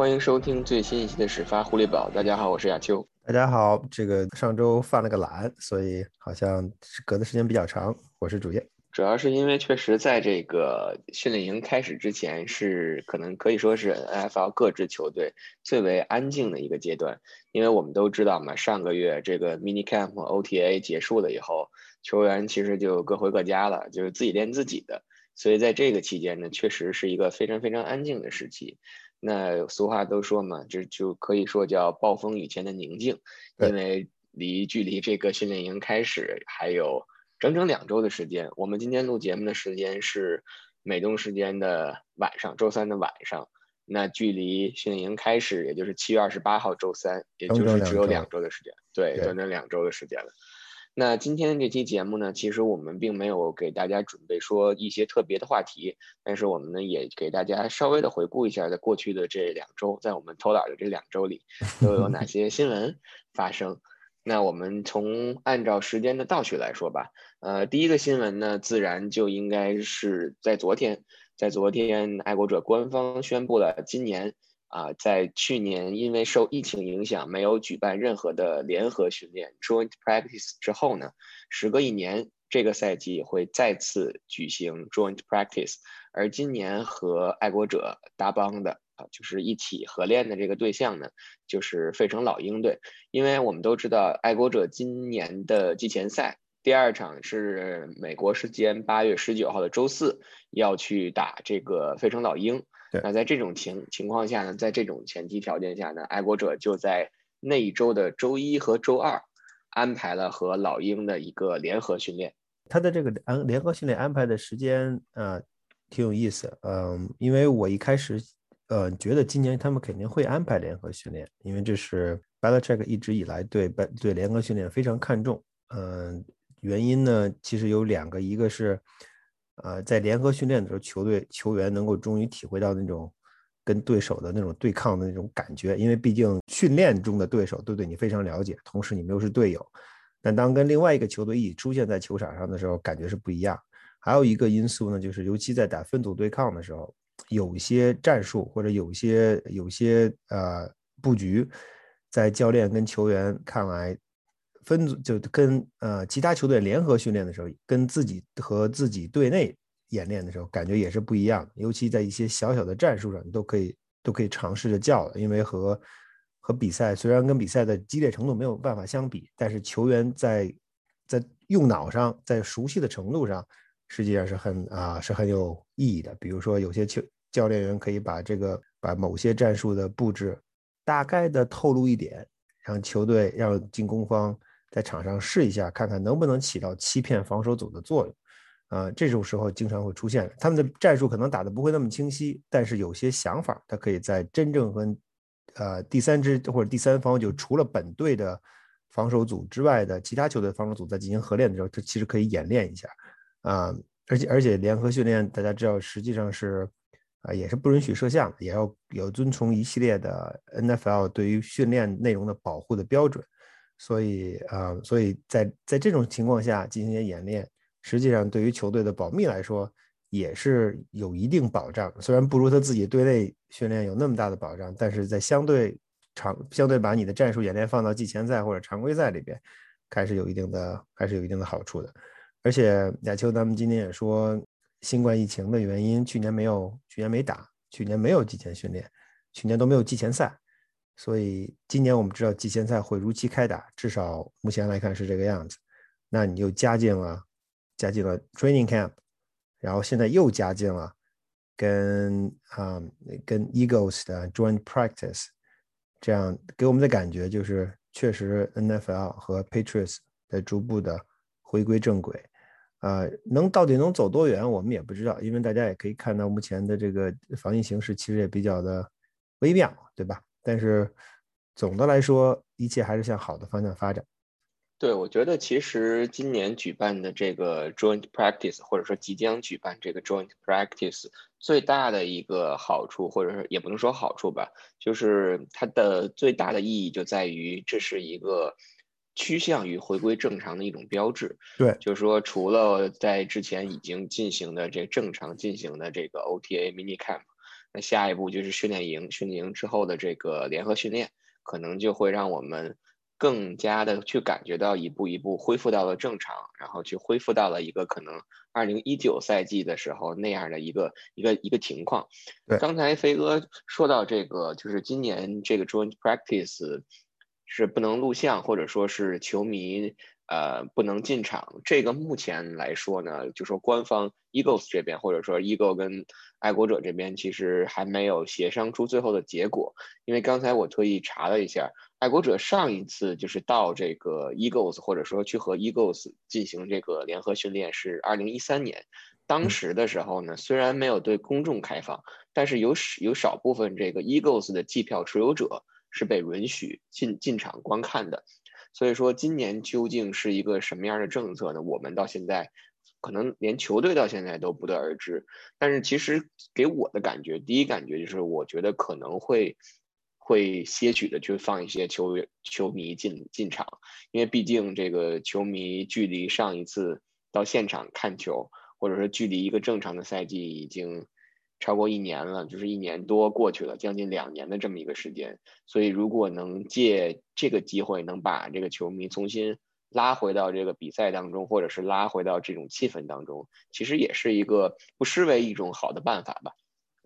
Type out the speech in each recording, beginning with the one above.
欢迎收听最新一期的始发狐狸堡。大家好，我是亚秋。大家好，这个上周犯了个懒，所以好像隔的时间比较长。我是主页，主要是因为确实在这个训练营开始之前，是可能可以说是 NFL 各支球队最为安静的一个阶段。因为我们都知道嘛，上个月这个 mini camp OTA 结束了以后，球员其实就各回各家了，就是自己练自己的。所以在这个期间呢，确实是一个非常非常安静的时期。那俗话都说嘛，这就可以说叫暴风雨前的宁静，因为离距离这个训练营开始还有整整两周的时间。我们今天录节目的时间是美东时间的晚上，周三的晚上。那距离训练营开始，也就是七月二十八号周三，也就是只有两周的时间，对，短短两周的时间了。那今天这期节目呢，其实我们并没有给大家准备说一些特别的话题，但是我们呢也给大家稍微的回顾一下，在过去的这两周，在我们偷懒的这两周里，都有哪些新闻发生。那我们从按照时间的倒序来说吧，呃，第一个新闻呢，自然就应该是在昨天，在昨天，爱国者官方宣布了今年。啊，在去年因为受疫情影响没有举办任何的联合训练 （joint practice） 之后呢，时隔一年，这个赛季会再次举行 joint practice。而今年和爱国者搭帮的啊，就是一起合练的这个对象呢，就是费城老鹰队。因为我们都知道，爱国者今年的季前赛第二场是美国时间八月十九号的周四要去打这个费城老鹰。那在这种情情况下呢，在这种前提条件下呢，爱国者就在那一周的周一和周二安排了和老鹰的一个联合训练。他的这个安联合训练安排的时间呃，挺有意思。嗯，因为我一开始呃觉得今年他们肯定会安排联合训练，因为这是 Belichick 一直以来对对联合训练非常看重。嗯，原因呢其实有两个，一个是。呃，在联合训练的时候，球队球员能够终于体会到那种跟对手的那种对抗的那种感觉，因为毕竟训练中的对手都对你非常了解，同时你们又是队友。但当跟另外一个球队一起出现在球场上的时候，感觉是不一样。还有一个因素呢，就是尤其在打分组对抗的时候，有些战术或者有些有些呃布局，在教练跟球员看来。分组就跟呃其他球队联合训练的时候，跟自己和自己队内演练的时候，感觉也是不一样的。尤其在一些小小的战术上，你都可以都可以尝试着叫了。因为和和比赛虽然跟比赛的激烈程度没有办法相比，但是球员在在用脑上，在熟悉的程度上，实际上是很啊是很有意义的。比如说有些球教练员可以把这个把某些战术的布置大概的透露一点，让球队让进攻方。在场上试一下，看看能不能起到欺骗防守组的作用，啊，这种时候经常会出现。他们的战术可能打得不会那么清晰，但是有些想法，他可以在真正和呃第三支或者第三方，就除了本队的防守组之外的其他球队防守组在进行合练的时候，他其实可以演练一下，啊，而且而且联合训练，大家知道实际上是啊也是不允许摄像，也要有遵从一系列的 NFL 对于训练内容的保护的标准。所以啊，所以在在这种情况下进行一些演练，实际上对于球队的保密来说也是有一定保障。虽然不如他自己队内训练有那么大的保障，但是在相对长、相对把你的战术演练放到季前赛或者常规赛里边，还是有一定的还是有一定的好处的。而且亚秋咱们今天也说，新冠疫情的原因，去年没有去年没打，去年没有季前训练，去年都没有季前赛。所以今年我们知道季前赛会如期开打，至少目前来看是这个样子。那你又加进了加进了 training camp，然后现在又加进了跟啊跟 Eagles 的 joint practice，这样给我们的感觉就是确实 NFL 和 Patriots 在逐步的回归正轨。啊，能到底能走多远，我们也不知道，因为大家也可以看到目前的这个防疫形势其实也比较的微妙，对吧？但是总的来说，一切还是向好的方向发展。对，我觉得其实今年举办的这个 joint practice，或者说即将举办这个 joint practice，最大的一个好处，或者是也不能说好处吧，就是它的最大的意义就在于这是一个趋向于回归正常的一种标志。对，就是说除了在之前已经进行的这正常进行的这个 OTA mini camp。那下一步就是训练营，训练营之后的这个联合训练，可能就会让我们更加的去感觉到一步一步恢复到了正常，然后去恢复到了一个可能二零一九赛季的时候那样的一个一个一个情况。刚才飞哥说到这个，就是今年这个 joint practice 是不能录像，或者说是球迷。呃，不能进场。这个目前来说呢，就说官方 Eagles 这边，或者说 Eagle 跟爱国者这边，其实还没有协商出最后的结果。因为刚才我特意查了一下，爱国者上一次就是到这个 Eagles，或者说去和 Eagles 进行这个联合训练是二零一三年。当时的时候呢，虽然没有对公众开放，但是有有少部分这个 Eagles 的季票持有者是被允许进进场观看的。所以说，今年究竟是一个什么样的政策呢？我们到现在可能连球队到现在都不得而知。但是其实给我的感觉，第一感觉就是，我觉得可能会会些许的去放一些球球迷进进场，因为毕竟这个球迷距离上一次到现场看球，或者说距离一个正常的赛季已经。超过一年了，就是一年多过去了，将近两年的这么一个时间。所以，如果能借这个机会，能把这个球迷重新拉回到这个比赛当中，或者是拉回到这种气氛当中，其实也是一个不失为一种好的办法吧。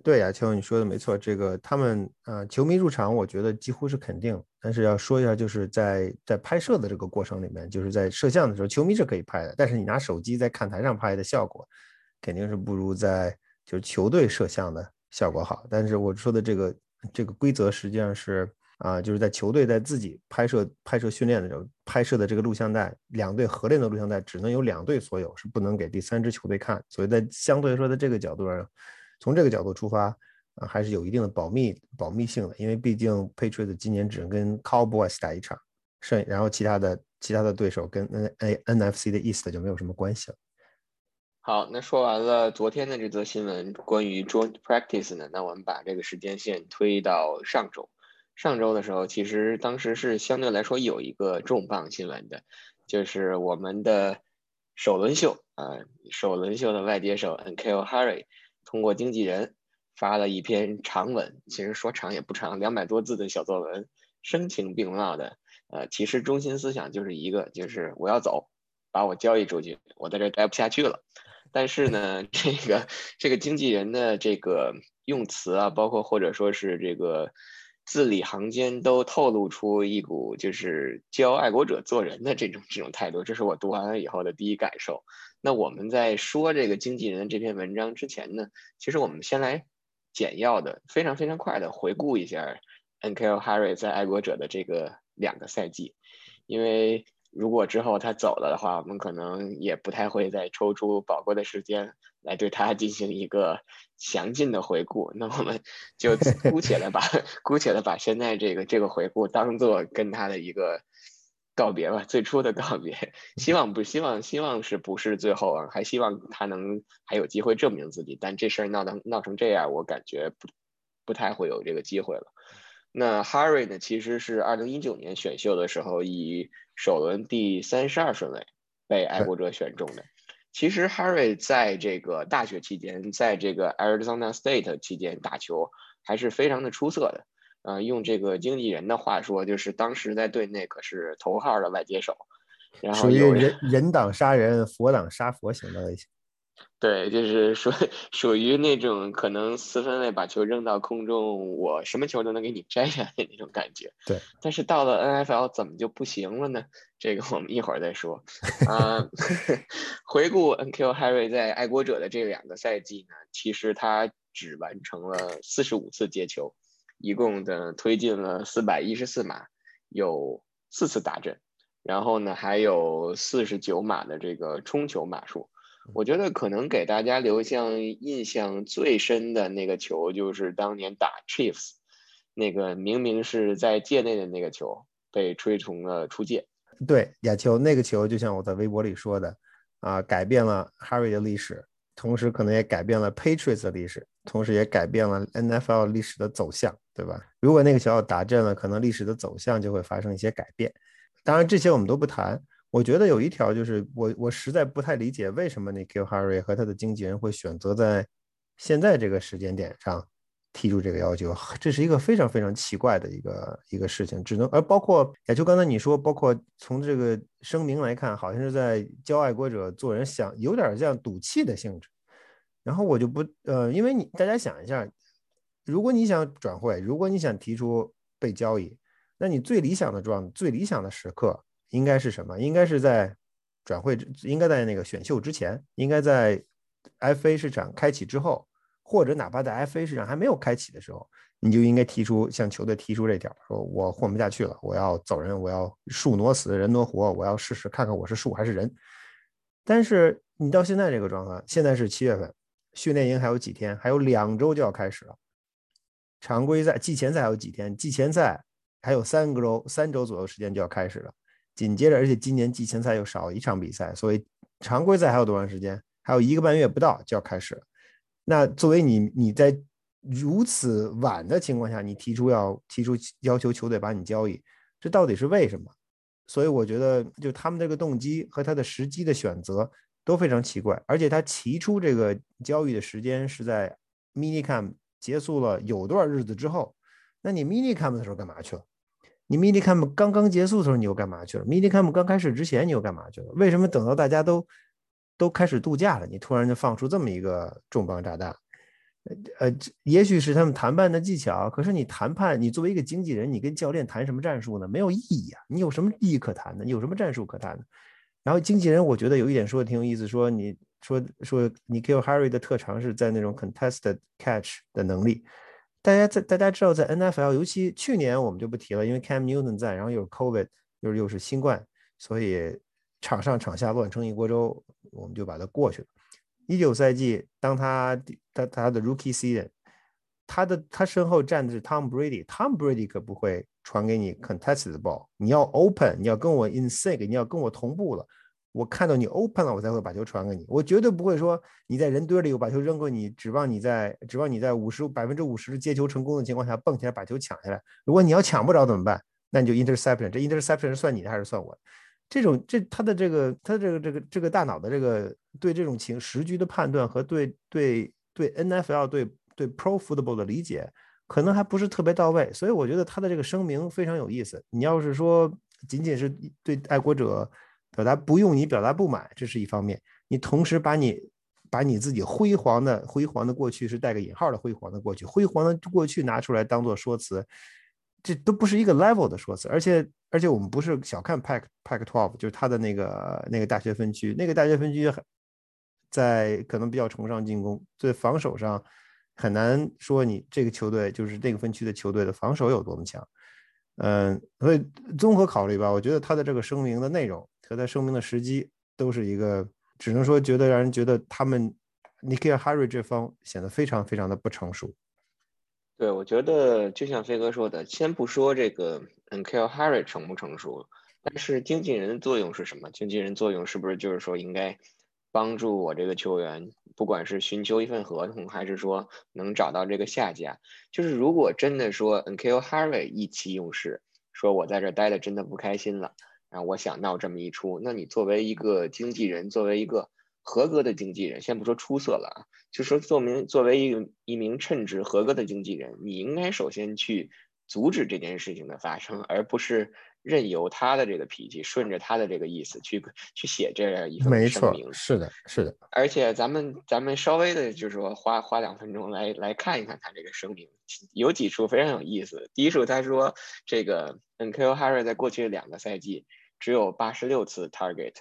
对呀，秋你说的没错，这个他们呃，球迷入场，我觉得几乎是肯定。但是要说一下，就是在在拍摄的这个过程里面，就是在摄像的时候，球迷是可以拍的，但是你拿手机在看台上拍的效果，肯定是不如在。就是球队摄像的效果好，但是我说的这个这个规则实际上是啊，就是在球队在自己拍摄拍摄训练的时候拍摄的这个录像带，两队合练的录像带只能有两队所有，是不能给第三支球队看。所以在相对来说，在这个角度上，从这个角度出发啊，还是有一定的保密保密性的，因为毕竟 Patriots 今年只能跟 Cowboys 打一场，剩然后其他的其他的对手跟 N A N F C 的 East 就没有什么关系了。好，那说完了昨天的这则新闻，关于 joint practice 呢，那我们把这个时间线推到上周。上周的时候，其实当时是相对来说有一个重磅新闻的，就是我们的首轮秀啊，首轮秀的外接手 Nkl Harry 通过经纪人发了一篇长文，其实说长也不长，两百多字的小作文，声情并茂的。呃，其实中心思想就是一个，就是我要走，把我交易出去，我在这待不下去了。但是呢，这个这个经纪人的这个用词啊，包括或者说是这个字里行间都透露出一股就是教爱国者做人的这种这种态度，这是我读完了以后的第一感受。那我们在说这个经纪人这篇文章之前呢，其实我们先来简要的、非常非常快的回顾一下 N.K.L. Harry 在爱国者的这个两个赛季，因为。如果之后他走了的话，我们可能也不太会再抽出宝贵的时间来对他进行一个详尽的回顾。那我们就姑且的把 姑且的把现在这个这个回顾当做跟他的一个告别吧，最初的告别。希望不希望希望是不是最后啊？还希望他能还有机会证明自己。但这事儿闹成闹成这样，我感觉不不太会有这个机会了。那 Harry 呢？其实是二零一九年选秀的时候以首轮第三十二顺位被爱国者选中的。其实 Harry 在这个大学期间，在这个 Arizona State 期间打球还是非常的出色的。呃，用这个经纪人的话说，就是当时在队内可是头号的外接手。然后属于人人挡杀人，佛挡杀佛型的类型。对，就是属 属于那种可能四分卫把球扔到空中，我什么球都能给你摘下来那种感觉。对，但是到了 NFL 怎么就不行了呢？这个我们一会儿再说。啊，回顾 N.Q. Harry 在爱国者的这两个赛季呢，其实他只完成了四十五次接球，一共的推进了四百一十四码，有四次打阵，然后呢还有四十九码的这个冲球码数。我觉得可能给大家留下印象最深的那个球，就是当年打 Chiefs，那个明明是在界内的那个球被吹成了出界。对，亚球那个球就像我在微博里说的，啊，改变了 Harry 的历史，同时可能也改变了 Patriots 的历史，同时也改变了 NFL 历史的走向，对吧？如果那个球要打正了，可能历史的走向就会发生一些改变。当然，这些我们都不谈。我觉得有一条就是我我实在不太理解为什么那 Q Harry 和他的经纪人会选择在现在这个时间点上提出这个要求，这是一个非常非常奇怪的一个一个事情。只能而包括也就刚才你说，包括从这个声明来看，好像是在教爱国者做人，想有点像赌气的性质。然后我就不呃，因为你大家想一下，如果你想转会，如果你想提出被交易，那你最理想的状最理想的时刻应该是什么？应该是在转会，应该在那个选秀之前，应该在 FA 市场开启之后。或者哪怕在 FA 市场还没有开启的时候，你就应该提出向球队提出这条，说我混不下去了，我要走人，我要树挪死，人挪活，我要试试看看我是树还是人。但是你到现在这个状况，现在是七月份，训练营还有几天，还有两周就要开始了。常规赛季前赛还有几天，季前赛还有三个周，三周左右时间就要开始了。紧接着，而且今年季前赛又少一场比赛，所以常规赛还有多长时间？还有一个半月不到就要开始了。那作为你，你在如此晚的情况下，你提出要提出要求球队把你交易，这到底是为什么？所以我觉得，就他们这个动机和他的时机的选择都非常奇怪。而且他提出这个交易的时间是在 mini camp 结束了有段日子之后。那你 mini camp 的时候干嘛去了？你 mini camp 刚刚结束的时候你又干嘛去了？mini camp 刚开始之前你又干嘛去了？为什么等到大家都？都开始度假了，你突然就放出这么一个重磅炸弹，呃，也许是他们谈判的技巧，可是你谈判，你作为一个经纪人，你跟教练谈什么战术呢？没有意义啊！你有什么意义可谈的？你有什么战术可谈的？然后经纪人，我觉得有一点说的挺有意思，说你说说你 Kill Harry 的特长是在那种 contested catch 的能力，大家在大家知道在 NFL，尤其去年我们就不提了，因为 Cam Newton 在，然后又是 COVID，又又是新冠，所以。场上场下乱成一锅粥，我们就把它过去了。一九赛季，当他他他的 Rookie Season，他的他身后站的是 Tom Brady，Tom Brady 可不会传给你 Contested Ball，你要 Open，你要跟我 In Sync，你要跟我同步了，我看到你 Open 了，我才会把球传给你。我绝对不会说你在人堆里我把球扔给你，指望你在指望你在五十百分之五十接球成功的情况下蹦起来把球抢下来。如果你要抢不着怎么办？那你就 Interception，这 Interception 是算你的还是算我的？这种这他的这个他这个这个这个大脑的这个对这种情时局的判断和对对对 NFL 对对 Pro Football 的理解可能还不是特别到位，所以我觉得他的这个声明非常有意思。你要是说仅仅是对爱国者表达不用你表达不满，这是一方面；你同时把你把你自己辉煌的辉煌的过去是带个引号的辉煌的过去辉煌的过去拿出来当做说辞。这都不是一个 level 的说辞，而且而且我们不是小看 Pack Pack Twelve，就是他的那个那个大学分区，那个大学分区在可能比较崇尚进攻，在防守上很难说你这个球队就是这个分区的球队的防守有多么强。嗯，所以综合考虑吧，我觉得他的这个声明的内容和他声明的时机都是一个，只能说觉得让人觉得他们 Nikhil Harry 这方显得非常非常的不成熟。对，我觉得就像飞哥说的，先不说这个 N K L Harry 成不成熟，但是经纪人的作用是什么？经纪人作用是不是就是说应该帮助我这个球员，不管是寻求一份合同，还是说能找到这个下家？就是如果真的说 N K L Harry 意气用事，说我在这待的真的不开心了，然后我想闹这么一出，那你作为一个经纪人，作为一个合格的经纪人，先不说出色了啊。就说作名作为一一名称职合格的经纪人，你应该首先去阻止这件事情的发生，而不是任由他的这个脾气顺着他的这个意思去去写这样一份声明。是的，是的。而且咱们咱们稍微的，就是说花花两分钟来来看一看他这个声明，有几处非常有意思。第一处他说，这个 N K O Harry 在过去两个赛季只有八十六次 target。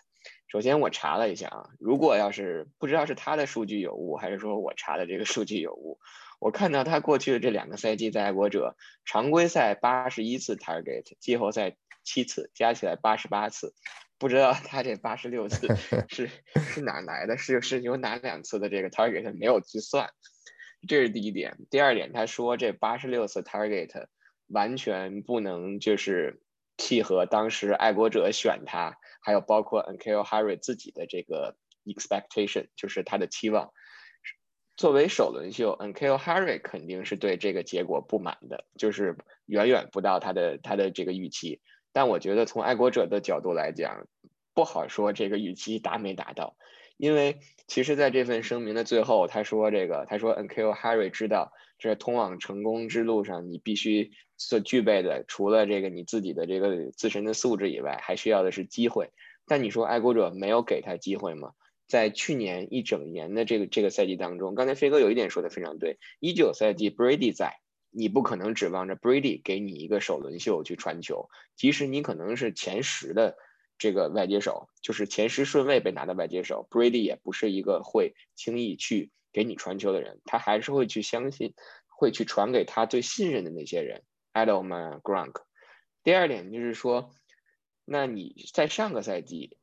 首先我查了一下啊，如果要是不知道是他的数据有误，还是说我查的这个数据有误，我看到他过去的这两个赛季在爱国者常规赛八十一次 target，季后赛七次，加起来八十八次，不知道他这八十六次 是是哪来的？是是有哪两次的这个 target 没有计算？这是第一点。第二点，他说这八十六次 target 完全不能就是契合当时爱国者选他。还有包括 N K L Harry 自己的这个 expectation，就是他的期望。作为首轮秀，N K L Harry 肯定是对这个结果不满的，就是远远不到他的他的这个预期。但我觉得从爱国者的角度来讲，不好说这个预期达没达到，因为其实在这份声明的最后，他说这个，他说 Nkil Harry 知道，这是通往成功之路上你必须所具备的，除了这个你自己的这个自身的素质以外，还需要的是机会。但你说爱国者没有给他机会吗？在去年一整年的这个这个赛季当中，刚才飞哥有一点说的非常对，一九赛季 Brady 在，你不可能指望着 Brady 给你一个首轮秀去传球，即使你可能是前十的这个外接手，就是前十顺位被拿的外接手，Brady 也不是一个会轻易去给你传球的人，他还是会去相信，会去传给他最信任的那些人，Adam、Gronk。第二点就是说。那你在上个赛季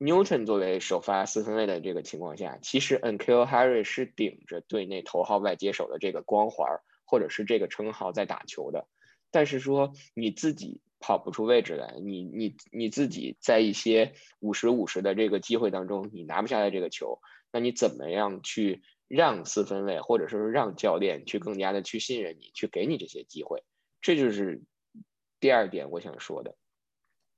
，Newton 作为首发四分卫的这个情况下，其实 Nkil Harry 是顶着队内头号外接手的这个光环或者是这个称号在打球的。但是说你自己跑不出位置来，你你你自己在一些五十五十的这个机会当中，你拿不下来这个球，那你怎么样去让四分卫或者说是让教练去更加的去信任你，去给你这些机会？这就是第二点我想说的。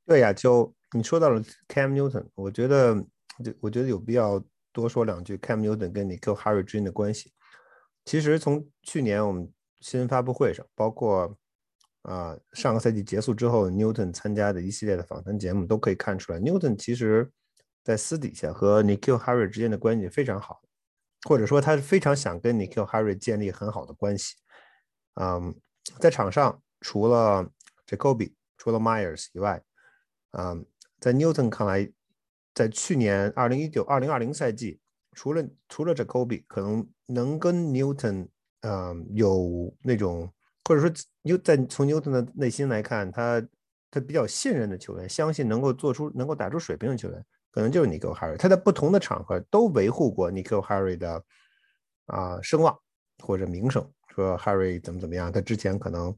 对呀，就你说到了 Cam Newton，我觉得，我觉得有必要多说两句 Cam Newton 跟 Nickel Harry 之间的关系。其实从去年我们新闻发布会上，包括啊上个赛季结束之后，Newton 参加的一系列的访谈节目，都可以看出来，Newton 其实在私底下和 n i k i l Harry 之间的关系非常好，或者说他是非常想跟 n i k i l Harry 建立很好的关系。嗯，在场上除了 Jacoby、除了 Myers 以外，啊，在 Newton 看来，在去年二零一九二零二零赛季，除了除了这 Kobe 可能能跟 Newton 啊有那种，或者说牛在从牛顿的内心来看，他他比较信任的球员，相信能够做出能够打出水平的球员，可能就是，Nico Harry。他在不同的场合都维护过 Nico Harry 的啊声望或者名声，说 Harry 怎么怎么样。他之前可能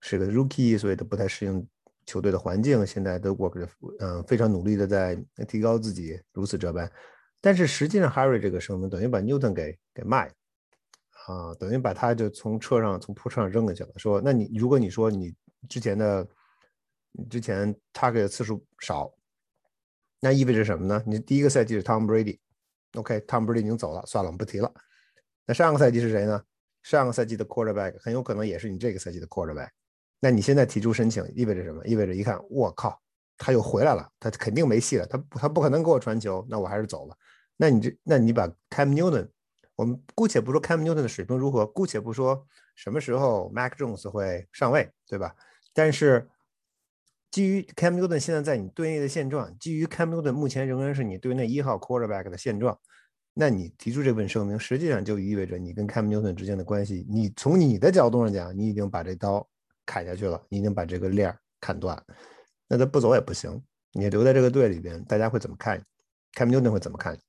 是个 Rookie，所以他不太适应。球队的环境现在都 work 嗯非常努力的在提高自己，如此这般。但是实际上，Harry 这个声明等于把 Newton 给给卖了啊，等于把他就从车上从铺车上扔下去了。说，那你如果你说你之前的之前他给的次数少，那意味着什么呢？你第一个赛季是 Tom Brady，OK，Tom Brady 已经走了，算了，我们不提了。那上个赛季是谁呢？上个赛季的 quarterback 很有可能也是你这个赛季的 quarterback。那你现在提出申请意味着什么？意味着一看，我靠，他又回来了，他肯定没戏了，他他不可能给我传球，那我还是走了。那你这，那你把 Cam Newton，我们姑且不说 Cam Newton 的水平如何，姑且不说什么时候 Mac Jones 会上位，对吧？但是基于 Cam Newton 现在在你队内的现状，基于 Cam Newton 目前仍然是你队内一号 quarterback 的现状，那你提出这份声明，实际上就意味着你跟 Cam Newton 之间的关系，你从你的角度上讲，你已经把这刀。砍下去了，你已经把这个链儿砍断，那他不走也不行。你留在这个队里边，大家会怎么看你？看牛顿会怎么看你？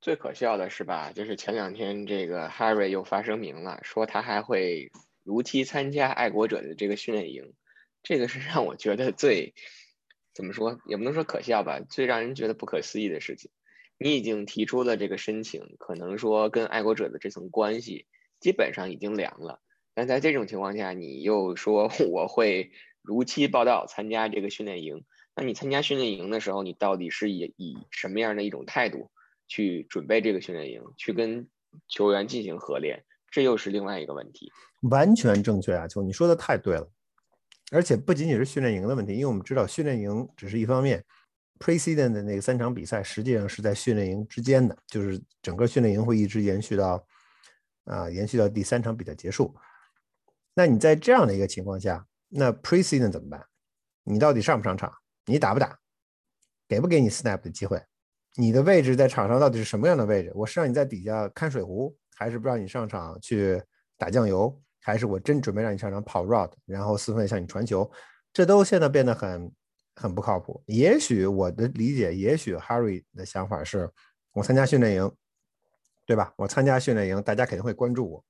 最可笑的是吧？就是前两天这个 Harry 又发声明了，说他还会如期参加爱国者的这个训练营。这个是让我觉得最怎么说，也不能说可笑吧，最让人觉得不可思议的事情。你已经提出了这个申请，可能说跟爱国者的这层关系基本上已经凉了。但在这种情况下，你又说 我会如期报道参加这个训练营。那你参加训练营的时候，你到底是以以什么样的一种态度去准备这个训练营，去跟球员进行合练？这又是另外一个问题。完全正确啊，就你说的太对了。而且不仅仅是训练营的问题，因为我们知道训练营只是一方面，preseason 的那个三场比赛实际上是在训练营之间的，就是整个训练营会一直延续到啊，延续到第三场比赛结束。那你在这样的一个情况下，那 preseason 怎么办？你到底上不上场？你打不打？给不给你 snap 的机会？你的位置在场上到底是什么样的位置？我是让你在底下看水壶，还是不让你上场去打酱油？还是我真准备让你上场跑 route，然后四分向你传球？这都现在变得很很不靠谱。也许我的理解，也许 Harry 的想法是，我参加训练营，对吧？我参加训练营，大家肯定会关注我。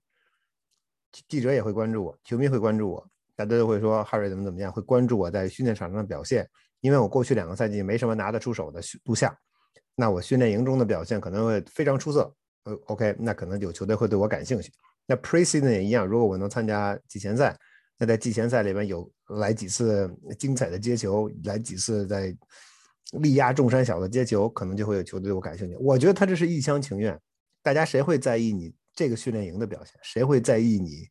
记者也会关注我，球迷会关注我，大家都会说哈瑞怎么怎么样，会关注我在训练场上的表现。因为我过去两个赛季没什么拿得出手的录像，那我训练营中的表现可能会非常出色。呃，OK，那可能有球队会对我感兴趣。那 Preseason 也一样，如果我能参加季前赛，那在季前赛里面有来几次精彩的接球，来几次在力压众山小的接球，可能就会有球队对我感兴趣。我觉得他这是一厢情愿。大家谁会在意你这个训练营的表现？谁会在意你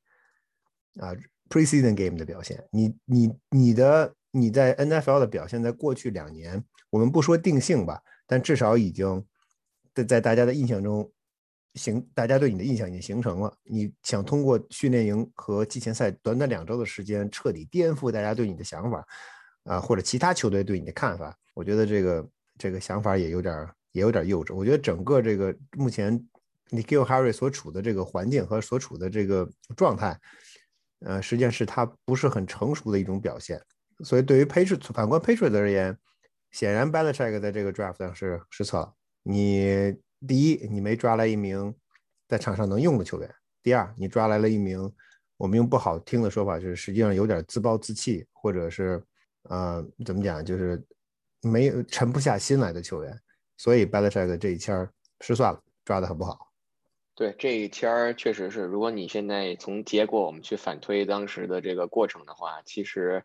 啊 preseason game 的表现？你你你的你在 NFL 的表现，在过去两年，我们不说定性吧，但至少已经在在大家的印象中形，大家对你的印象已经形成了。你想通过训练营和季前赛短短两周的时间，彻底颠覆大家对你的想法啊，或者其他球队对你的看法？我觉得这个这个想法也有点也有点幼稚。我觉得整个这个目前。你 Gil Harry 所处的这个环境和所处的这个状态，呃，实际上是他不是很成熟的一种表现。所以对于 Patriots 反观 Patriots 而言，显然 Belichick 在这个 draft 上是失策了。你第一，你没抓来一名在场上能用的球员；第二，你抓来了一名我们用不好听的说法，就是实际上有点自暴自弃，或者是呃怎么讲，就是没沉不下心来的球员。所以 Belichick 这一签失算了，抓的很不好。对这一签儿确实是，如果你现在从结果我们去反推当时的这个过程的话，其实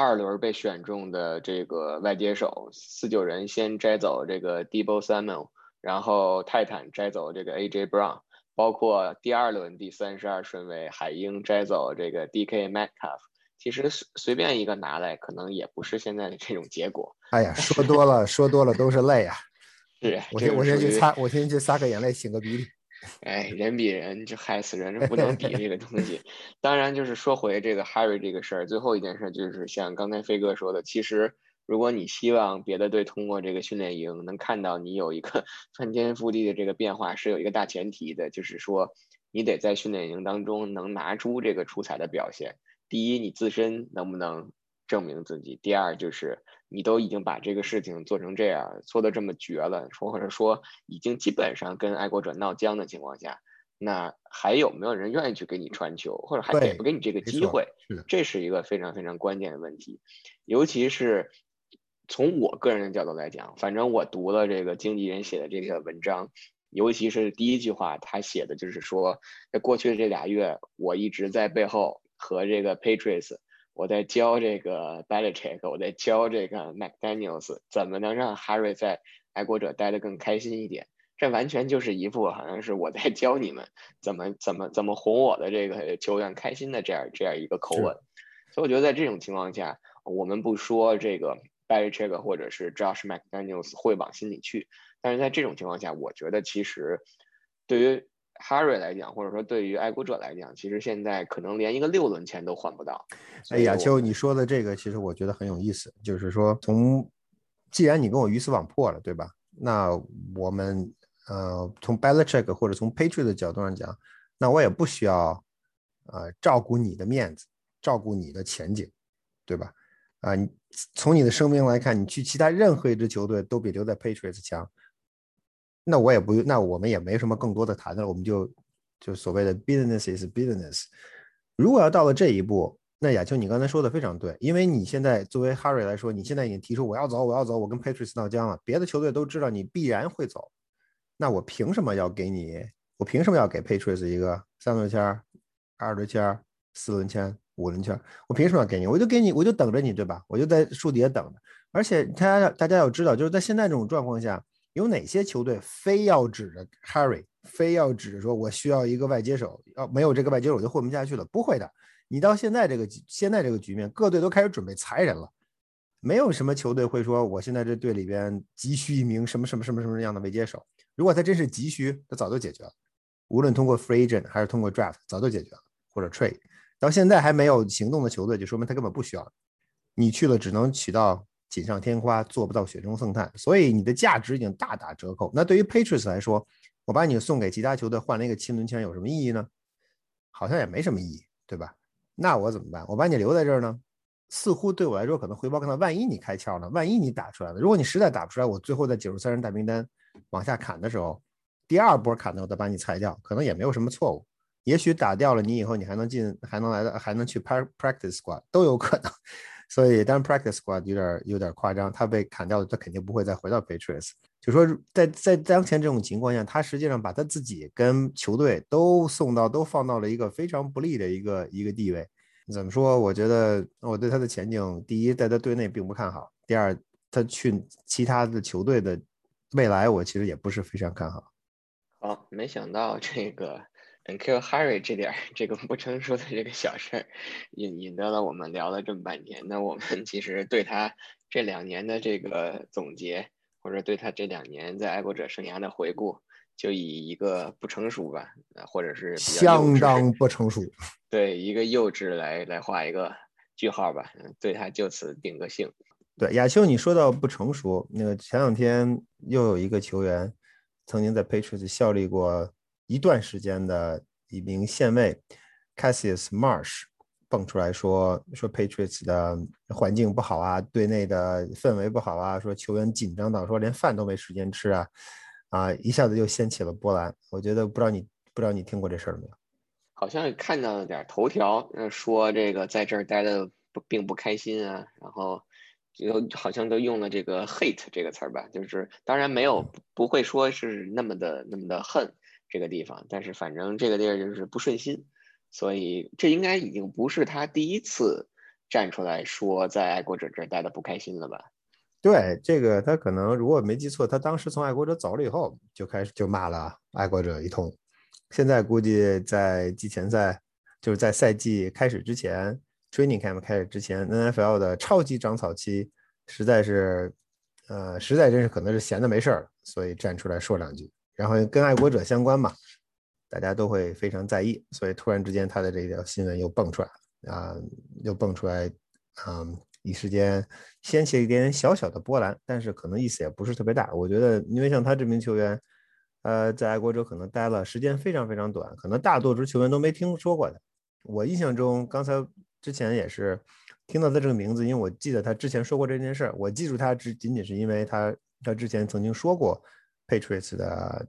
二轮被选中的这个外接手四九人先摘走这个 Debo Samuel，然后泰坦摘走这个 AJ Brown，包括第二轮第三十二顺位海鹰摘走这个 DK Metcalf，其实随随便一个拿来，可能也不是现在的这种结果。哎呀，说多了说多了都是泪啊！是我先我先去擦，我先去擦个眼泪，擤个鼻涕。哎，人比人就害死人，这不能比这个东西。当然，就是说回这个 Harry 这个事儿，最后一件事儿就是像刚才飞哥说的，其实如果你希望别的队通过这个训练营能看到你有一个 翻天覆地的这个变化，是有一个大前提的，就是说你得在训练营当中能拿出这个出彩的表现。第一，你自身能不能证明自己；第二，就是。你都已经把这个事情做成这样，做的这么绝了，说或者说已经基本上跟爱国者闹僵的情况下，那还有没有人愿意去给你传球，或者还给不给你这个机会？这是一个非常非常关键的问题。尤其是从我个人的角度来讲，反正我读了这个经纪人写的这篇文章，尤其是第一句话，他写的就是说，在过去的这俩月，我一直在背后和这个 Patriots。我在教这个 Belichick，我在教这个 McDaniel's，怎么能让 Harry 在爱国者待得更开心一点？这完全就是一副好像是我在教你们怎么怎么怎么哄我的这个球员开心的这样这样一个口吻。所以我觉得在这种情况下，我们不说这个 Belichick 或者是 Josh McDaniel's 会往心里去，但是在这种情况下，我觉得其实对于 Harry 来讲，或者说对于爱国者来讲，其实现在可能连一个六轮签都换不到。哎，亚秋，你说的这个其实我觉得很有意思，就是说从既然你跟我鱼死网破了，对吧？那我们呃从 Belichick 或者从 Patriot 的角度上讲，那我也不需要呃照顾你的面子，照顾你的前景，对吧？啊，你从你的声明来看，你去其他任何一支球队都比留在 Patriots 强。那我也不，那我们也没什么更多的谈的，我们就就所谓的 business is business。如果要到了这一步，那亚秋你刚才说的非常对，因为你现在作为 Harry 来说，你现在已经提出我要走，我要走，我跟 Patriots 闹僵了，别的球队都知道你必然会走，那我凭什么要给你？我凭什么要给 Patriots 一个三轮签、二轮签、四轮签、五轮签？我凭什么要给你？我就给你，我就等着你，对吧？我就在树底下等着。而且大家大家要知道，就是在现在这种状况下。有哪些球队非要指着 Harry，非要指着说我需要一个外接手，要没有这个外接手我就混不下去了？不会的，你到现在这个现在这个局面，各队都开始准备裁人了，没有什么球队会说我现在这队里边急需一名什么什么什么什么样的外接手。如果他真是急需，他早就解决了，无论通过 free agent 还是通过 draft，早就解决了，或者 trade。到现在还没有行动的球队，就说明他根本不需要你去了，只能起到。锦上添花做不到雪中送炭，所以你的价值已经大打折扣。那对于 Patriots 来说，我把你送给其他球队换了一个七轮签，有什么意义呢？好像也没什么意义，对吧？那我怎么办？我把你留在这儿呢？似乎对我来说可能回报更大。万一你开窍了，万一你打出来了，如果你实在打不出来，我最后在九十三人大名单往下砍的时候，第二波砍的我再把你裁掉，可能也没有什么错误。也许打掉了你以后，你还能进，还能来的，还能去 practice squad 都有可能。所以，当然，practice squad 有点有点夸张。他被砍掉了，他肯定不会再回到 Patriots。就说在在当前这种情况下，他实际上把他自己跟球队都送到，都放到了一个非常不利的一个一个地位。怎么说？我觉得我对他的前景，第一，在他队内并不看好；第二，他去其他的球队的未来，我其实也不是非常看好。好，没想到这个 Kill Harry 这点这个不成熟的这个小事儿，引引得了我们聊了这么半天。那我们其实对他这两年的这个总结，或者对他这两年在爱国者生涯的回顾。就以一个不成熟吧，或者是相当不成熟，对一个幼稚来来画一个句号吧，对他就此定个性。对亚秋，你说到不成熟，那个前两天又有一个球员，曾经在 Patriots 效力过一段时间的一名线卫 Cassius Marsh 蹦出来说说 Patriots 的环境不好啊，队内的氛围不好啊，说球员紧张到说连饭都没时间吃啊。啊，一下子就掀起了波澜。我觉得不知道你不知道你听过这事儿没有？好像看到了点头条，说这个在这儿待的不并不开心啊，然后就好像都用了这个 hate 这个词儿吧，就是当然没有不会说是那么的那么的恨这个地方，但是反正这个地儿就是不顺心，所以这应该已经不是他第一次站出来说在爱国者这儿待的不开心了吧？对这个，他可能如果没记错，他当时从爱国者走了以后，就开始就骂了爱国者一通。现在估计在季前赛，就是在赛季开始之前，training camp 开始之前，NFL 的超级长草期，实在是，呃，实在真是可能是闲的没事儿，所以站出来说两句。然后跟爱国者相关嘛，大家都会非常在意，所以突然之间他的这条新闻又蹦出来啊，又蹦出来，嗯。一时间掀起一点小小的波澜，但是可能意思也不是特别大。我觉得，因为像他这名球员，呃，在爱国者可能待了时间非常非常短，可能大多数球员都没听说过的。我印象中，刚才之前也是听到他这个名字，因为我记得他之前说过这件事儿。我记住他只仅仅是因为他他之前曾经说过 Patriots 的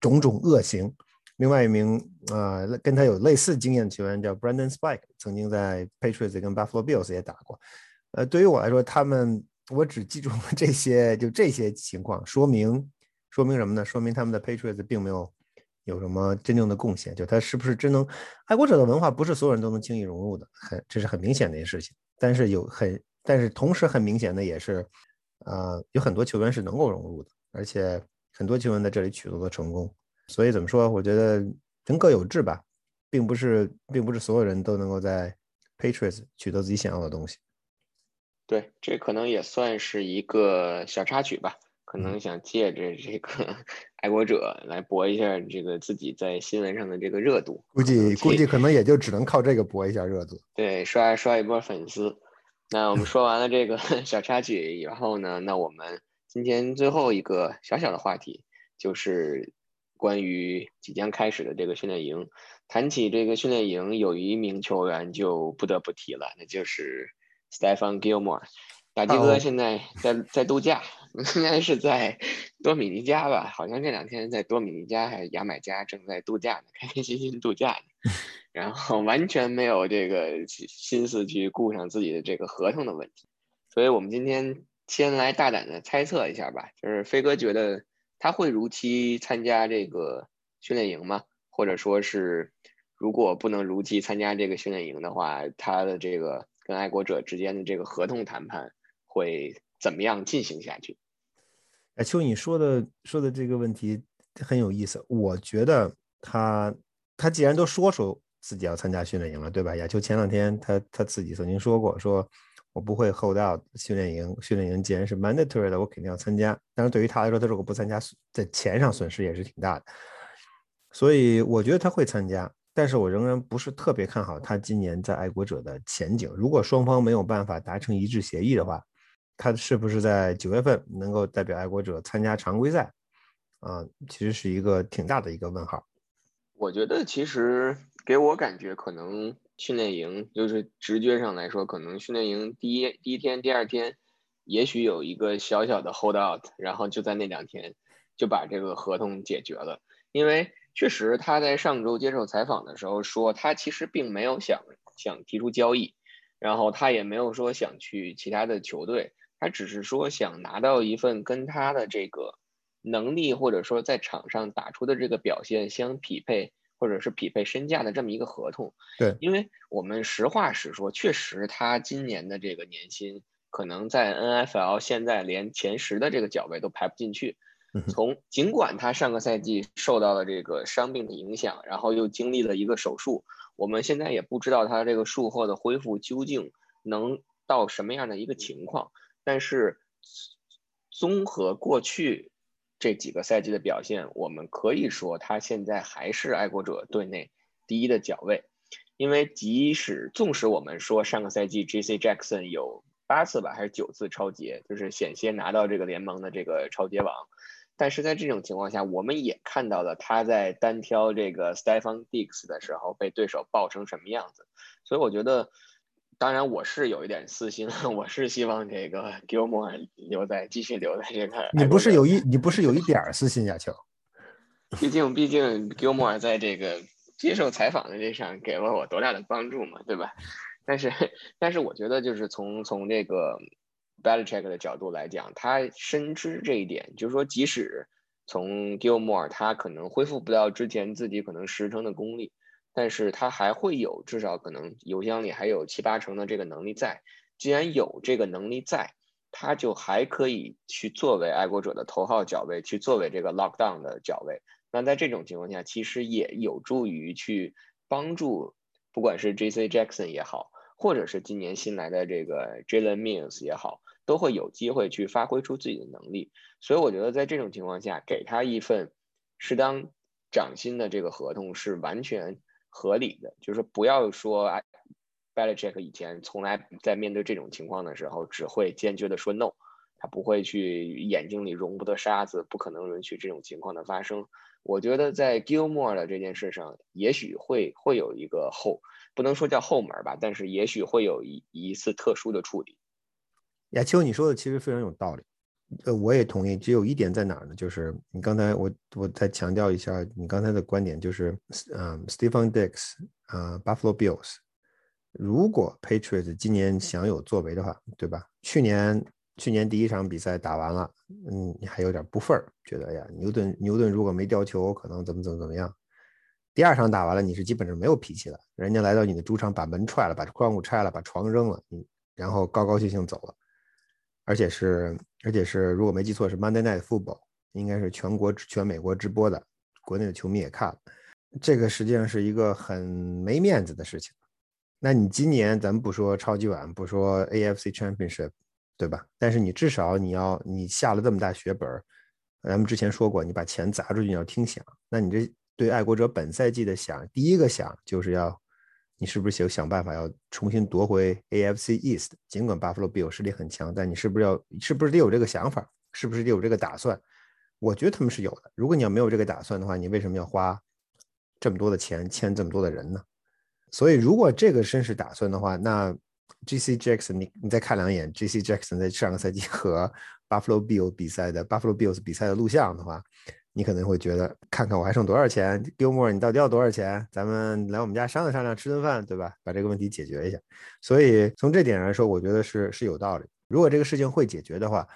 种种恶行。另外一名啊，跟他有类似经验的球员叫 Brandon Spike，曾经在 Patriots 跟 Buffalo Bills 也打过。呃，对于我来说，他们我只记住这些，就这些情况，说明说明什么呢？说明他们的 Patriots 并没有有什么真正的贡献。就他是不是真能爱国者的文化，不是所有人都能轻易融入的，很这是很明显的一件事情。但是有很，但是同时很明显的也是，呃，有很多球员是能够融入的，而且很多球员在这里取得了成功。所以怎么说？我觉得人各有志吧，并不是，并不是所有人都能够在 Patriots 取得自己想要的东西。对，这可能也算是一个小插曲吧。可能想借着这个 爱国者来博一下这个自己在新闻上的这个热度。估计估计可能也就只能靠这个博一下热度。对，刷刷一波粉丝。那我们说完了这个 小插曲以后呢，那我们今天最后一个小小的话题就是。关于即将开始的这个训练营，谈起这个训练营，有一名球员就不得不提了，那就是 Stephen Gilmore，大鸡哥现在在在度假，应该是在多米尼加吧？好像这两天在多米尼加还是牙买加正在度假呢，开开心心度假呢，然后完全没有这个心思去顾上自己的这个合同的问题，所以我们今天先来大胆的猜测一下吧，就是飞哥觉得。他会如期参加这个训练营吗？或者说是，如果不能如期参加这个训练营的话，他的这个跟爱国者之间的这个合同谈判会怎么样进行下去？哎，秋，你说的说的这个问题很有意思。我觉得他他既然都说出自己要参加训练营了，对吧？亚秋前两天他他自己曾经说过说。我不会 hold out 训练营，训练营既然是 mandatory 的，我肯定要参加。但是对于他来说，他如果不参加，在钱上损失也是挺大的。所以我觉得他会参加，但是我仍然不是特别看好他今年在爱国者的前景。如果双方没有办法达成一致协议的话，他是不是在九月份能够代表爱国者参加常规赛？啊，其实是一个挺大的一个问号。我觉得其实给我感觉可能。训练营就是直觉上来说，可能训练营第一第一天、第二天，也许有一个小小的 hold out，然后就在那两天就把这个合同解决了。因为确实他在上周接受采访的时候说，他其实并没有想想提出交易，然后他也没有说想去其他的球队，他只是说想拿到一份跟他的这个能力或者说在场上打出的这个表现相匹配。或者是匹配身价的这么一个合同，对，因为我们实话实说，确实他今年的这个年薪可能在 NFL 现在连前十的这个脚位都排不进去。从尽管他上个赛季受到了这个伤病的影响，然后又经历了一个手术，我们现在也不知道他这个术后的恢复究竟能到什么样的一个情况。但是综合过去这几个赛季的表现，我们可以说他现在还是爱国者队内第一的脚位。因为即使纵使我们说上个赛季 J.C. Jackson 有八次吧还是九次超节，就是险些拿到这个联盟的这个超节王。但是在这种情况下，我们也看到了他在单挑这个 Stephen Diggs 的时候被对手爆成什么样子。所以我觉得，当然我是有一点私心，我是希望这个 Gilmore 留在继续留在这个。你不是有一你不是有一点私心呀，球？毕竟毕竟 Gilmore 在这个接受采访的这上给了我多大的帮助嘛，对吧？但是但是我觉得就是从从这个。Belichick 的角度来讲，他深知这一点，就是说，即使从 Gilmore 他可能恢复不到之前自己可能十成的功力，但是他还会有至少可能邮箱里还有七八成的这个能力在。既然有这个能力在，他就还可以去作为爱国者的头号脚位，去作为这个 lockdown 的脚位。那在这种情况下，其实也有助于去帮助，不管是 J.C. Jackson 也好，或者是今年新来的这个 Jalen Mills 也好。都会有机会去发挥出自己的能力，所以我觉得在这种情况下，给他一份适当涨薪的这个合同是完全合理的。就是不要说，Belichick 以前从来在面对这种情况的时候，只会坚决的说 no，他不会去眼睛里容不得沙子，不可能允许这种情况的发生。我觉得在 Gilmore 的这件事上，也许会会有一个后，不能说叫后门吧，但是也许会有一一次特殊的处理。亚秋，你说的其实非常有道理，呃，我也同意。只有一点在哪儿呢？就是你刚才我我再强调一下你刚才的观点，就是嗯，Stephen Dix 啊，Buffalo Bills，如果 Patriots 今年想有作为的话，对吧？去年去年第一场比赛打完了，嗯，你还有点不忿儿，觉得呀，牛顿牛顿如果没掉球，可能怎么怎么怎么样。第二场打完了，你是基本上没有脾气了，人家来到你的主场，把门踹了，把窗户拆了，把床扔了，你然后高高兴兴走了。而且是，而且是，如果没记错，是 Monday Night Football，应该是全国全美国直播的，国内的球迷也看了。这个实际上是一个很没面子的事情。那你今年咱们不说超级碗，不说 AFC Championship，对吧？但是你至少你要你下了这么大血本，咱们之前说过，你把钱砸出去你要听响。那你这对爱国者本赛季的响，第一个响就是要。你是不是想想办法要重新夺回 AFC East？尽管 Buffalo Bill 实力很强，但你是不是要是不是得有这个想法？是不是得有这个打算？我觉得他们是有的。如果你要没有这个打算的话，你为什么要花这么多的钱签这么多的人呢？所以，如果这个真是打算的话，那 J.C. Jackson，你你再看两眼 J.C. Jackson 在上个赛季和 Buffalo Bill 比赛的 Buffalo Bills 比赛的录像的话。你可能会觉得，看看我还剩多少钱，Gilmore，你到底要多少钱？咱们来我们家商量商量，吃顿饭，对吧？把这个问题解决一下。所以从这点来说，我觉得是是有道理。如果这个事情会解决的话，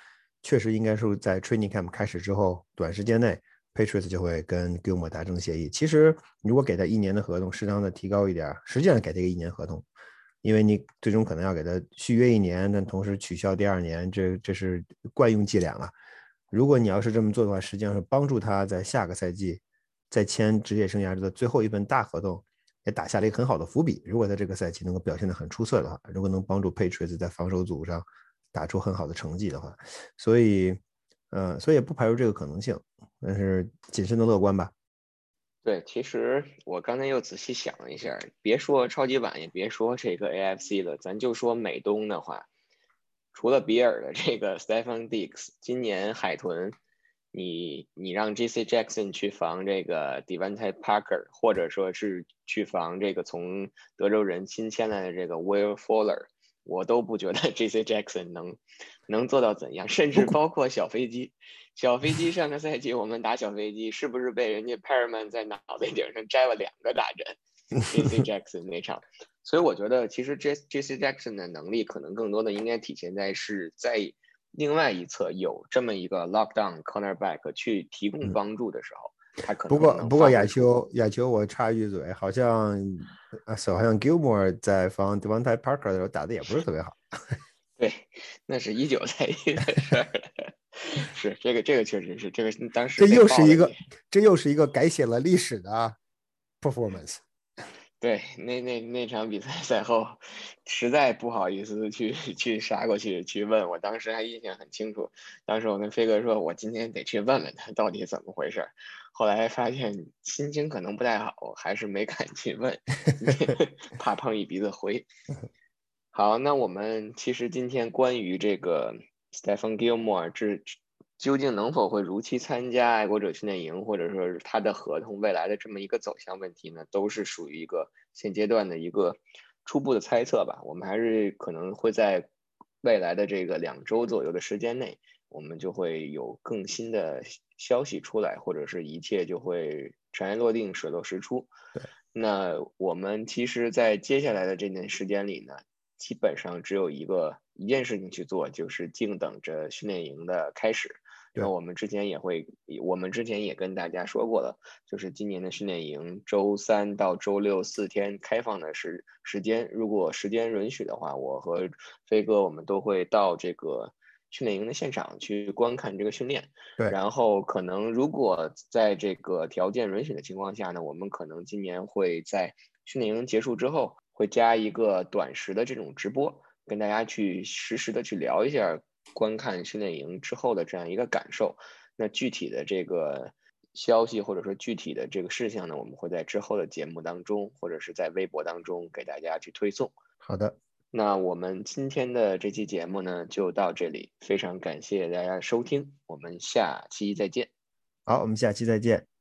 确实应该是在 Training Camp 开始之后，短时间内，Patriots 就会跟 Gilmore 达成协议。其实如果给他一年的合同，适当的提高一点，实际上给他一个一年合同，因为你最终可能要给他续约一年，但同时取消第二年，这这是惯用伎俩了。如果你要是这么做的话，实际上是帮助他在下个赛季在签职业生涯的最后一份大合同，也打下了一个很好的伏笔。如果在这个赛季能够表现得很出色的话，如果能帮助佩锤子在防守组上打出很好的成绩的话，所以，呃，所以也不排除这个可能性，但是谨慎的乐观吧。对，其实我刚才又仔细想了一下，别说超级碗，也别说这个 AFC 了，咱就说美东的话。除了比尔的这个 Stephen Diggs，今年海豚，你你让 J.C. Jackson 去防这个 Devante Parker，或者说是去防这个从德州人新签来的这个 Will Fuller，我都不觉得 J.C. Jackson 能能做到怎样。甚至包括小飞机，小飞机上个赛季我们打小飞机，是不是被人家 Perman 在脑袋顶上摘了两个大针？J.C. Jackson 那场。所以我觉得，其实 J J C Jackson 的能力可能更多的应该体现在是在另外一侧有这么一个 lockdown cornerback 去提供帮助的时候，他可能。不过不过亚秋亚秋，我插一句嘴，好像啊，好像 Gilmore 在防 Devontae Parker 的时候打的也不是特别好。对，那是一九赛季的事儿。是这个，这个确实是这个当时。这又是一个，这又是一个改写了历史的 performance。对，那那那场比赛赛后，实在不好意思去 去杀过去去问，我当时还印象很清楚。当时我跟飞哥说，我今天得去问问他到底怎么回事。后来发现心情可能不太好，还是没敢去问，怕碰一鼻子灰。好，那我们其实今天关于这个 Stephen Gilmore 这。究竟能否会如期参加爱国者训练营，或者说是他的合同未来的这么一个走向问题呢？都是属于一个现阶段的一个初步的猜测吧。我们还是可能会在未来的这个两周左右的时间内，我们就会有更新的消息出来，或者是一切就会尘埃落定、水落石出。对，那我们其实，在接下来的这段时间里呢，基本上只有一个一件事情去做，就是静等着训练营的开始。那我们之前也会，我们之前也跟大家说过了，就是今年的训练营周三到周六四天开放的时时间，如果时间允许的话，我和飞哥我们都会到这个训练营的现场去观看这个训练。对，然后可能如果在这个条件允许的情况下呢，我们可能今年会在训练营结束之后，会加一个短时的这种直播，跟大家去实时的去聊一下。观看训练营之后的这样一个感受，那具体的这个消息或者说具体的这个事项呢，我们会在之后的节目当中或者是在微博当中给大家去推送。好的，那我们今天的这期节目呢就到这里，非常感谢大家收听，我们下期再见。好，我们下期再见。